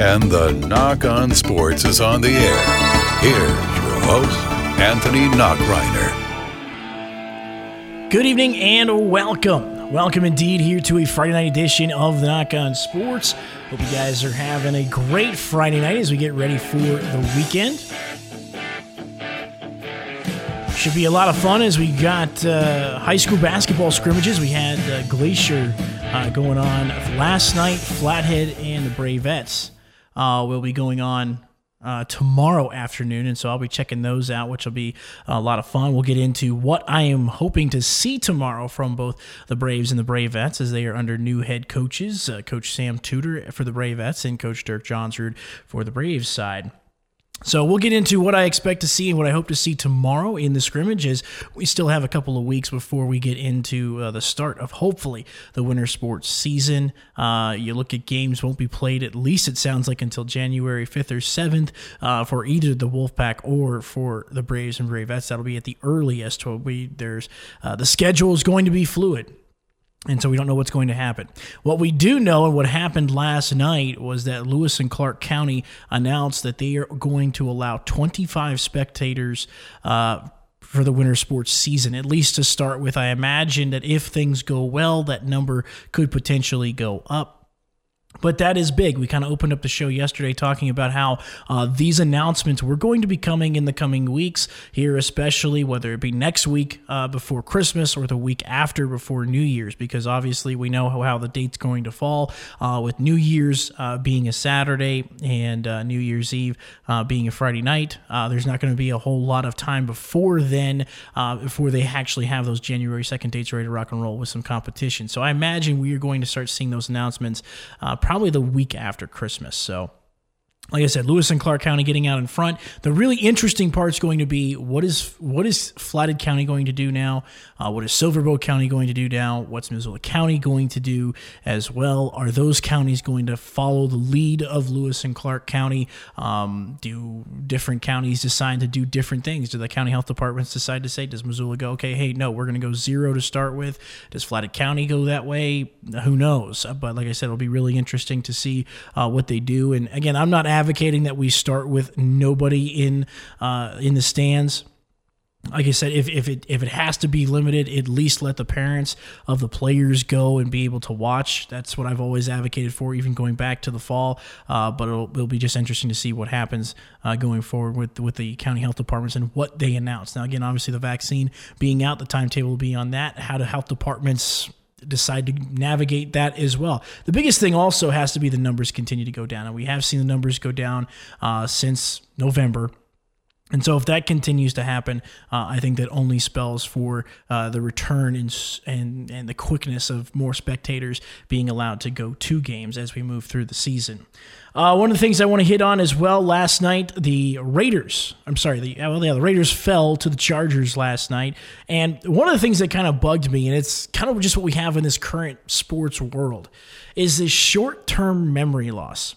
And the Nach On Sports is on the air. Here's your host, Anthony Nachreiner. Good evening and welcome. Welcome indeed here to a Friday night edition of the Nach On Sports. Hope you guys are having a great Friday night as we get ready for the weekend. Should be a lot of fun as we got uh, high school basketball scrimmages. We had uh, Glacier uh, going on last night, Flathead and the Bravettes uh, will be going on uh, tomorrow afternoon. And so I'll be checking those out, which will be a lot of fun. We'll get into what I am hoping to see tomorrow from both the Braves and the Bravettes as they are under new head coaches uh, Coach Sam Tudor for the Bravettes and Coach Dirk Johnsrud for the Braves side. So we'll get into what I expect to see and what I hope to see tomorrow in the scrimmages. We still have a couple of weeks before we get into uh, the start of hopefully the winter sports season. Uh, you look at games won't be played at least it sounds like until January 5th or 7th uh, for either the Wolfpack or for the Braves and Bravettes. That'll be at the earliest. We there's uh, the schedule is going to be fluid. And so we don't know what's going to happen. What we do know and what happened last night was that Lewis and Clark County announced that they are going to allow 25 spectators uh, for the winter sports season, at least to start with. I imagine that if things go well, that number could potentially go up. But that is big. We kind of opened up the show yesterday talking about how uh, these announcements were going to be coming in the coming weeks here, especially whether it be next week uh, before Christmas or the week after before New Year's, because obviously we know how, how the date's going to fall uh, with New Year's uh, being a Saturday and uh, New Year's Eve uh, being a Friday night. there's not going to be a whole lot of time before then, before they actually have those January 2nd dates ready to rock and roll with some competition. So I imagine we are going to start seeing those announcements probably the week after Christmas. So like I said, Lewis and Clark County getting out in front. The really interesting part is going to be what is what is Flathead County going to do now? Uh, what is Silverbow County going to do now? What's Missoula County going to do as well? Are those counties going to follow the lead of Lewis and Clark County? Um, do different counties decide to do different things? Do the county health departments decide to say, does Missoula go, okay, hey, no, we're going to go zero to start with? Does Flathead County go that way? Who knows? But like I said, it'll be really interesting to see uh, what they do. And again, I'm not advocating that we start with nobody in uh, in the stands like I said, if, if it if it has to be limited, at least let the parents of the players go and be able to watch. That's what I've always advocated for, even going back to the fall. Uh, but it'll, it'll, be just interesting to see what happens uh, going forward with with the county health departments and what they announce. Now, again, obviously the vaccine being out, the timetable will be on that. How do health departments decide to navigate that as well. The biggest thing also has to be the numbers continue to go down, and we have seen the numbers go down uh, since November. And so, if that continues to happen, uh, I think that only spells for uh, the return and, and and the quickness of more spectators being allowed to go to games as we move through the season. Uh, one of the things I want to hit on as well last night, the Raiders. I'm sorry, the well, yeah, the Raiders fell to the Chargers last night, and one of the things that kind of bugged me, and it's kind of just what we have in this current sports world, is this short-term memory loss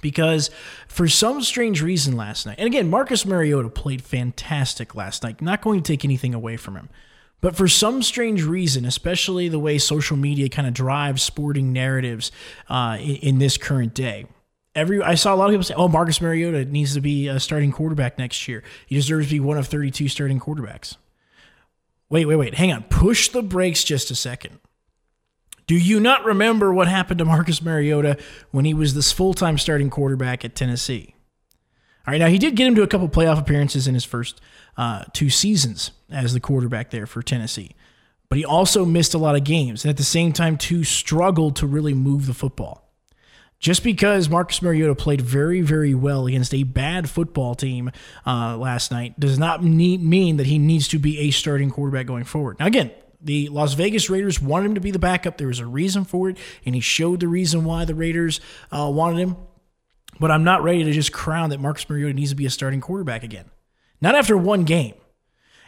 because for some strange reason last night, and again, Marcus Mariota played fantastic last night, not going to take anything away from him. But for some strange reason, especially the way social media kind of drives sporting narratives uh, in, in, this current day, every I saw a lot of people say, "Oh, Marcus Mariota needs to be a starting quarterback next year. He deserves to be one of 32 starting quarterbacks." Wait, wait, wait. Hang on. Push the brakes just a second. Do you not remember what happened to Marcus Mariota when he was this full time starting quarterback at Tennessee? All right, now he did get him to a couple playoff appearances in his first uh, two seasons as the quarterback there for Tennessee, but he also missed a lot of games, and at the same time, too, struggled to really move the football. Just because Marcus Mariota played very, very well against a bad football team uh, last night does not need, mean that he needs to be a starting quarterback going forward. Now, again, the Las Vegas Raiders wanted him to be the backup. There was a reason for it, and he showed the reason why the Raiders uh, wanted him. but I'm not ready to just crown that Marcus Mariota needs to be a starting quarterback again. Not after one game.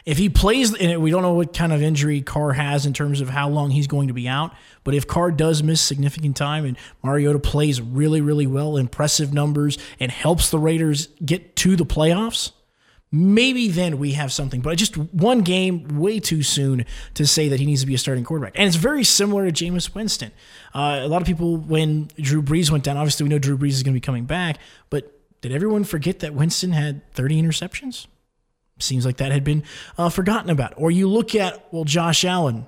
If he plays, and we don't know what kind of injury Carr has in terms of how long he's going to be out, but if Carr does miss significant time and Mariota plays really, really well, impressive numbers, and helps the Raiders get to the playoffs, maybe then we have something. But just one game, way too soon to say that he needs to be a starting quarterback. And it's very similar to Jameis Winston. Uh, a lot of people, when Drew Brees went down, obviously we know Drew Brees is going to be coming back, but did everyone forget that Winston had 30 interceptions? Seems like that had been uh, forgotten about. Or you look at, well, Josh Allen.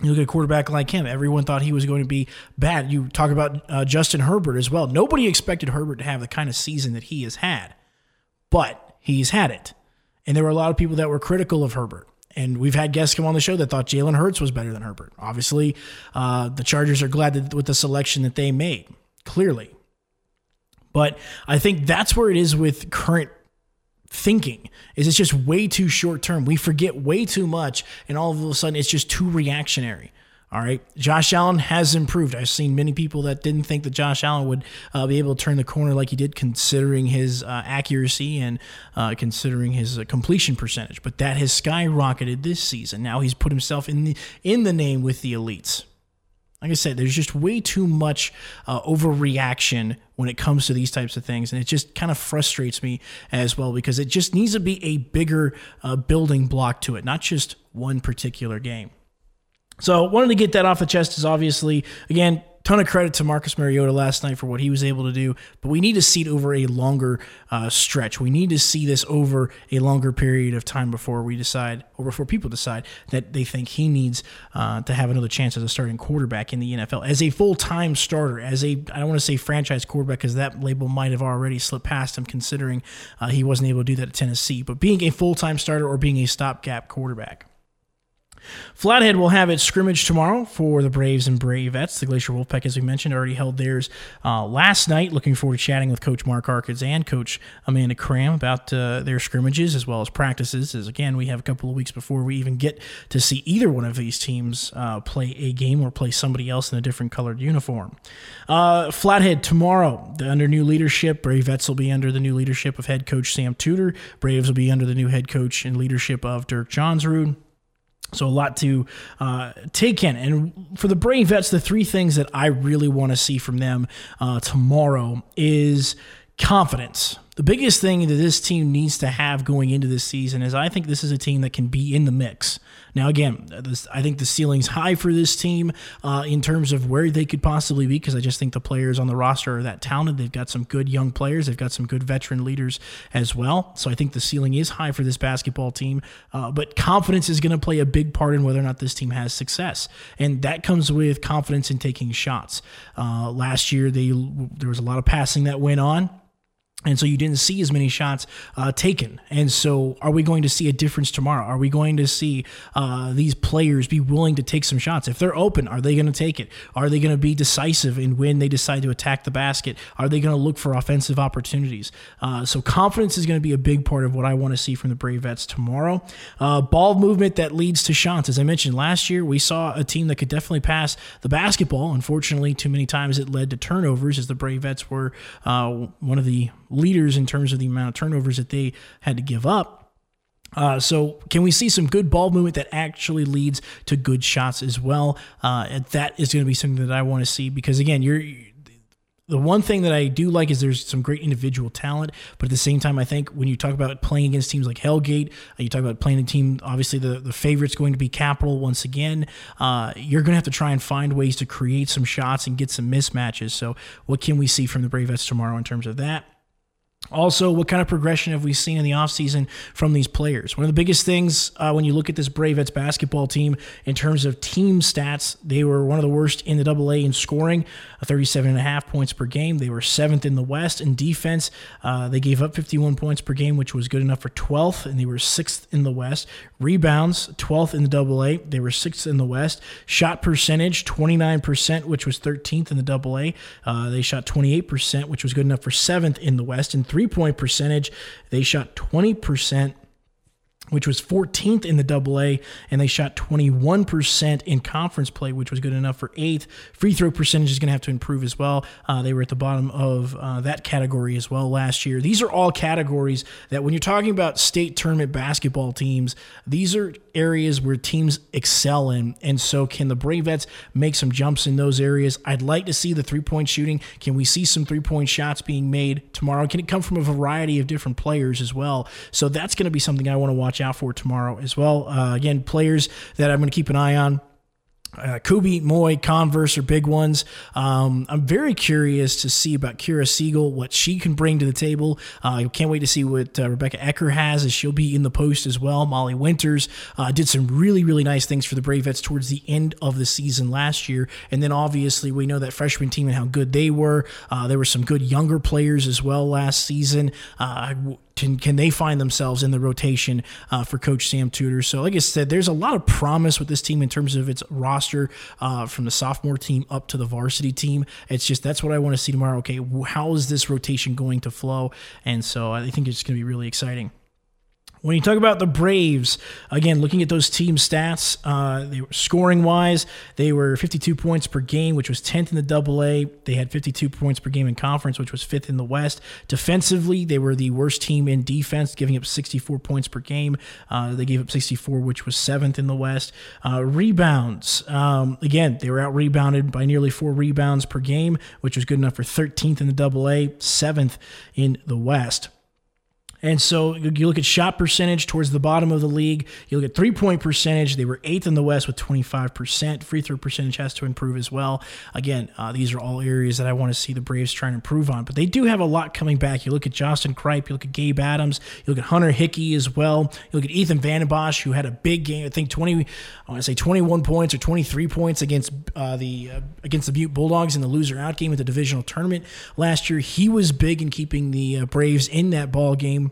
You look at a quarterback like him. Everyone thought he was going to be bad. You talk about uh, Justin Herbert as well. Nobody expected Herbert to have the kind of season that he has had, but he's had it. And there were a lot of people that were critical of Herbert. And we've had guests come on the show that thought Jalen Hurts was better than Herbert. Obviously, uh, the Chargers are glad that, with the selection that they made, clearly. But I think that's where it is with current thinking is it's just way too short term. We forget way too much, and all of a sudden it's just too reactionary. All right, Josh Allen has improved. I've seen many people that didn't think that Josh Allen would uh, be able to turn the corner like he did, considering his uh, accuracy and uh, considering his uh, completion percentage. But that has skyrocketed this season. Now he's put himself in the in the name with the elites. Like I said, there's just way too much uh, overreaction when it comes to these types of things. And it just kind of frustrates me as well because it just needs to be a bigger uh, building block to it, not just one particular game. So, wanted to get that off the chest is obviously, again, ton of credit to Marcus Mariota last night for what he was able to do, but we need to see it over a longer uh, stretch. We need to see this over a longer period of time before we decide, or before people decide that they think he needs uh, to have another chance as a starting quarterback in the NFL, as a full time starter, as a I don't want to say franchise quarterback because that label might have already slipped past him, considering uh, he wasn't able to do that at Tennessee, but being a full time starter or being a stopgap quarterback. Flathead will have its scrimmage tomorrow for the Braves and Bravettes. The Glacier Wolfpack, as we mentioned, already held theirs uh, last night. Looking forward to chatting with Coach Mark Arkids and Coach Amanda Cram about uh, their scrimmages as well as practices. As again, we have a couple of weeks before we even get to see either one of these teams uh, play a game or play somebody else in a different colored uniform. Uh, Flathead tomorrow, under new leadership. Bravettes will be under the new leadership of head coach Sam Tudor. Braves will be under the new head coach and leadership of Dirk Johnsrud. So a lot to uh, take in. And for the Bravettes, the three things that I really want to see from them uh, tomorrow is confidence. The biggest thing that this team needs to have going into this season is I think this is a team that can be in the mix. Now, again, this, I think the ceiling's high for this team uh, in terms of where they could possibly be because I just think the players on the roster are that talented. They've got some good young players, they've got some good veteran leaders as well. So I think the ceiling is high for this basketball team. Uh, but confidence is going to play a big part in whether or not this team has success. And that comes with confidence in taking shots. Uh, last year, they there was a lot of passing that went on. And so you didn't see as many shots uh, taken. And so, are we going to see a difference tomorrow? Are we going to see uh, these players be willing to take some shots? If they're open, are they going to take it? Are they going to be decisive in when they decide to attack the basket? Are they going to look for offensive opportunities? Uh, so, confidence is going to be a big part of what I want to see from the Bravettes tomorrow. Uh, ball movement that leads to shots. As I mentioned last year, we saw a team that could definitely pass the basketball. Unfortunately, too many times it led to turnovers as the Bravettes were uh, one of the leaders in terms of the amount of turnovers that they had to give up. Uh, so, can we see some good ball movement that actually leads to good shots as well? Uh, that is going to be something that I want to see because, again, you're the one thing that I do like is there's some great individual talent, but at the same time, I think when you talk about playing against teams like Hellgate, uh, you talk about playing a team, obviously the, the favorite's going to be Capital once again. Uh, you're going to have to try and find ways to create some shots and get some mismatches. So, what can we see from the Bravettes tomorrow in terms of that? Also, what kind of progression have we seen in the offseason from these players? One of the biggest things uh, when you look at this Bravettes basketball team in terms of team stats, they were one of the worst in the double A in scoring, 37 and a half points per game. They were seventh in the West in defense. Uh, they gave up 51 points per game, which was good enough for 12th, and they were sixth in the West. Rebounds, 12th in the double A. They were sixth in the West. Shot percentage, 29%, which was 13th in the double A. Uh, they shot 28%, which was good enough for seventh in the West. And three point percentage, they shot 20%. Which was 14th in the double A, and they shot 21% in conference play, which was good enough for eighth. Free throw percentage is going to have to improve as well. Uh, they were at the bottom of uh, that category as well last year. These are all categories that when you're talking about state tournament basketball teams, these are areas where teams excel in. And so, can the Bravettes make some jumps in those areas? I'd like to see the three point shooting. Can we see some three point shots being made tomorrow? Can it come from a variety of different players as well? So, that's going to be something I want to watch out for tomorrow as well. Uh, again, players that I'm going to keep an eye on. Uh, Kubi, Moy, Converse are big ones. Um, I'm very curious to see about Kira Siegel, what she can bring to the table. I uh, can't wait to see what uh, Rebecca Ecker has, as she'll be in the post as well. Molly Winters uh, did some really, really nice things for the Bravettes towards the end of the season last year. And then obviously, we know that freshman team and how good they were. Uh, there were some good younger players as well last season. Can can they find themselves in the rotation uh, for Coach Sam Tudor? So, like I said, there's a lot of promise with this team in terms of its roster uh, from the sophomore team up to the varsity team. It's just that's what I want to see tomorrow. Okay, how is this rotation going to flow? And so I think it's going to be really exciting. When you talk about the Braves, again, looking at those team stats, uh, they were scoring wise, they were 52 points per game, which was 10th in the Double A. They had 52 points per game in conference, which was fifth in the West. Defensively, they were the worst team in defense, giving up 64 points per game. Uh, they gave up 64, which was seventh in the West. Uh, rebounds, um, again, they were out rebounded by nearly four rebounds per game, which was good enough for 13th in the Double A, seventh in the West. And so you look at shot percentage towards the bottom of the league. You look at three point percentage. They were eighth in the West with 25%. Free throw percentage has to improve as well. Again, uh, these are all areas that I want to see the Braves trying to improve on. But they do have a lot coming back. You look at Justin Kripe. You look at Gabe Adams. You look at Hunter Hickey as well. You look at Ethan Vandenbosch, who had a big game. I think 20, I want to say 21 points or 23 points against uh, the uh, against the Butte Bulldogs in the loser out game at the divisional tournament last year. He was big in keeping the uh, Braves in that ball game.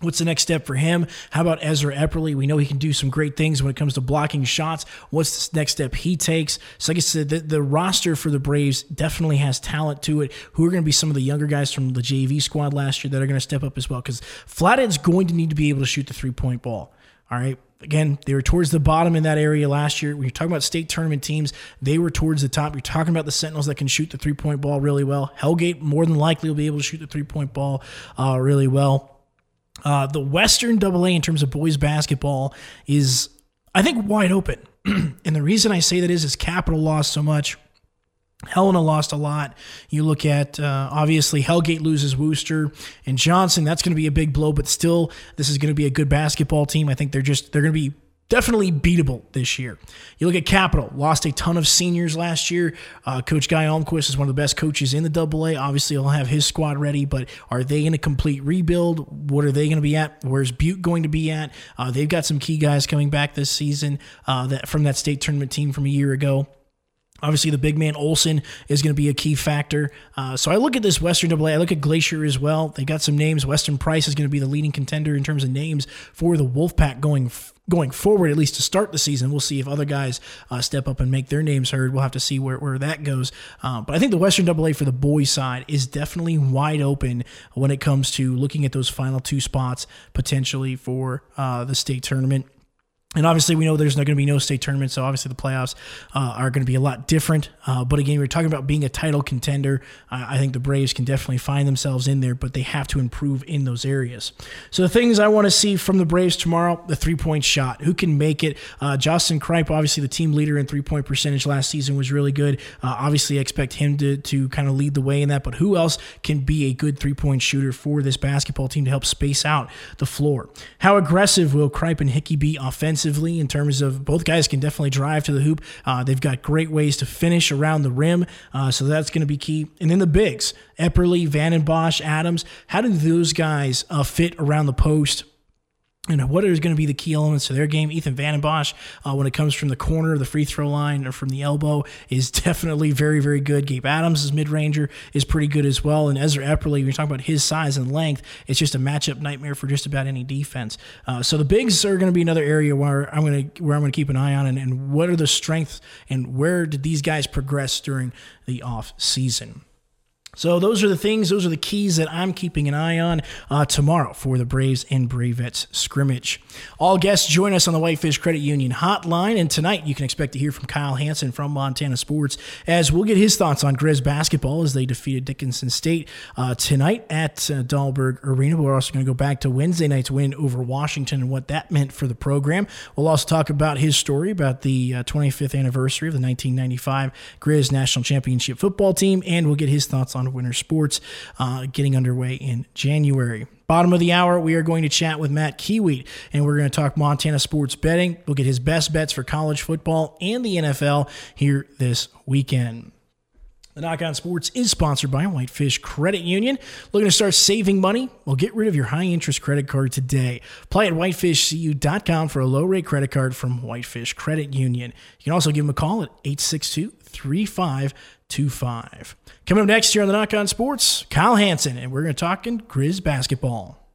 What's the next step for him? How about Ezra Epperly? We know he can do some great things when it comes to blocking shots. What's the next step he takes? So, like I said, the, the roster for the Braves definitely has talent to it. Who are going to be some of the younger guys from the JV squad last year that are going to step up as well? Because Flathead's going to need to be able to shoot the three point ball. All right. Again, they were towards the bottom in that area last year. When you're talking about state tournament teams, they were towards the top. You're talking about the Sentinels that can shoot the three point ball really well. Hellgate more than likely will be able to shoot the three point ball uh, really well. Uh, the Western Double A in terms of boys basketball is, I think, wide open. and the reason I say that is, is Capital lost so much. Helena lost a lot. You look at uh, obviously Hellgate loses Wooster and Johnson. That's going to be a big blow, but still, this is going to be a good basketball team. I think they're just they're going to be definitely beatable this year. You look at Capital, lost a ton of seniors last year. Uh, Coach Guy Almquist is one of the best coaches in the Double A. Obviously, he'll have his squad ready, but are they in a complete rebuild? What are they going to be at? Where's Butte going to be at? Uh, they've got some key guys coming back this season uh, that from that state tournament team from a year ago. Obviously, the big man Olson is going to be a key factor. Uh, so I look at this Western AA. I look at Glacier as well. They got some names. Western Price is going to be the leading contender in terms of names for the Wolfpack going going forward, at least to start the season. We'll see if other guys uh, step up and make their names heard. We'll have to see where, where that goes. Uh, but I think the Western AA for the boys side is definitely wide open when it comes to looking at those final two spots potentially for uh, the state tournament. And obviously, we know there's not going to be no state tournament, so obviously the playoffs uh, are going to be a lot different. Uh, but again, we're talking about being a title contender. Uh, I think the Braves can definitely find themselves in there, but they have to improve in those areas. So the things I want to see from the Braves tomorrow: the three-point shot. Who can make it? Uh, Justin Kripe, obviously the team leader in three-point percentage last season, was really good. Uh, obviously, I expect him to to kind of lead the way in that. But who else can be a good three-point shooter for this basketball team to help space out the floor? How aggressive will Kripe and Hickey be offensively? Offensively in terms of both guys can definitely drive to the hoop. Uh, they've got great ways to finish around the rim, uh, so that's going to be key. And then the bigs, Epperly, Vandenbosch, Adams. How do those guys uh, fit around the post? And what is going to be the key elements to their game. Ethan Vandenbosch, uh, when it comes from the corner, the free throw line, or from the elbow, is definitely very, very good. Gabe Adams' mid ranger is pretty good as well. And Ezra Epperly, when you're talking about his size and length, it's just a matchup nightmare for just about any defense. Uh, so the bigs are going to be another area where I'm going to where I'm going to keep an eye on, and, and what are the strengths and where did these guys progress during the off season. So those are the things, those are the keys that I'm keeping an eye on uh, tomorrow for the Braves and Bravettes scrimmage. All guests join us on the Whitefish Credit Union hotline, and tonight you can expect to hear from Kyle Hansen from Montana Sports as we'll get his thoughts on Grizz basketball as they defeated Dickinson State uh, tonight at uh, Dahlberg Arena. We're also going to go back to Wednesday night's win over Washington and what that meant for the program. We'll also talk about his story about the 25th uh, anniversary of the 1995 Grizz National Championship football team, and we'll get his thoughts on Winter Sports uh, getting underway in January. Bottom of the hour, we are going to chat with Matt Kiewit, and we're going to talk Montana sports betting. We'll get his best bets for college football and the NFL here this weekend. The Nach On Sports is sponsored by Whitefish Credit Union. Looking to start saving money? Well, get rid of your high interest credit card today. Apply at whitefishcu.com for a low rate credit card from Whitefish Credit Union. You can also give them a call at 862 3525. Coming up next here on the Nach On Sports, Kyle Hansen, and we're going to talk in Grizz basketball.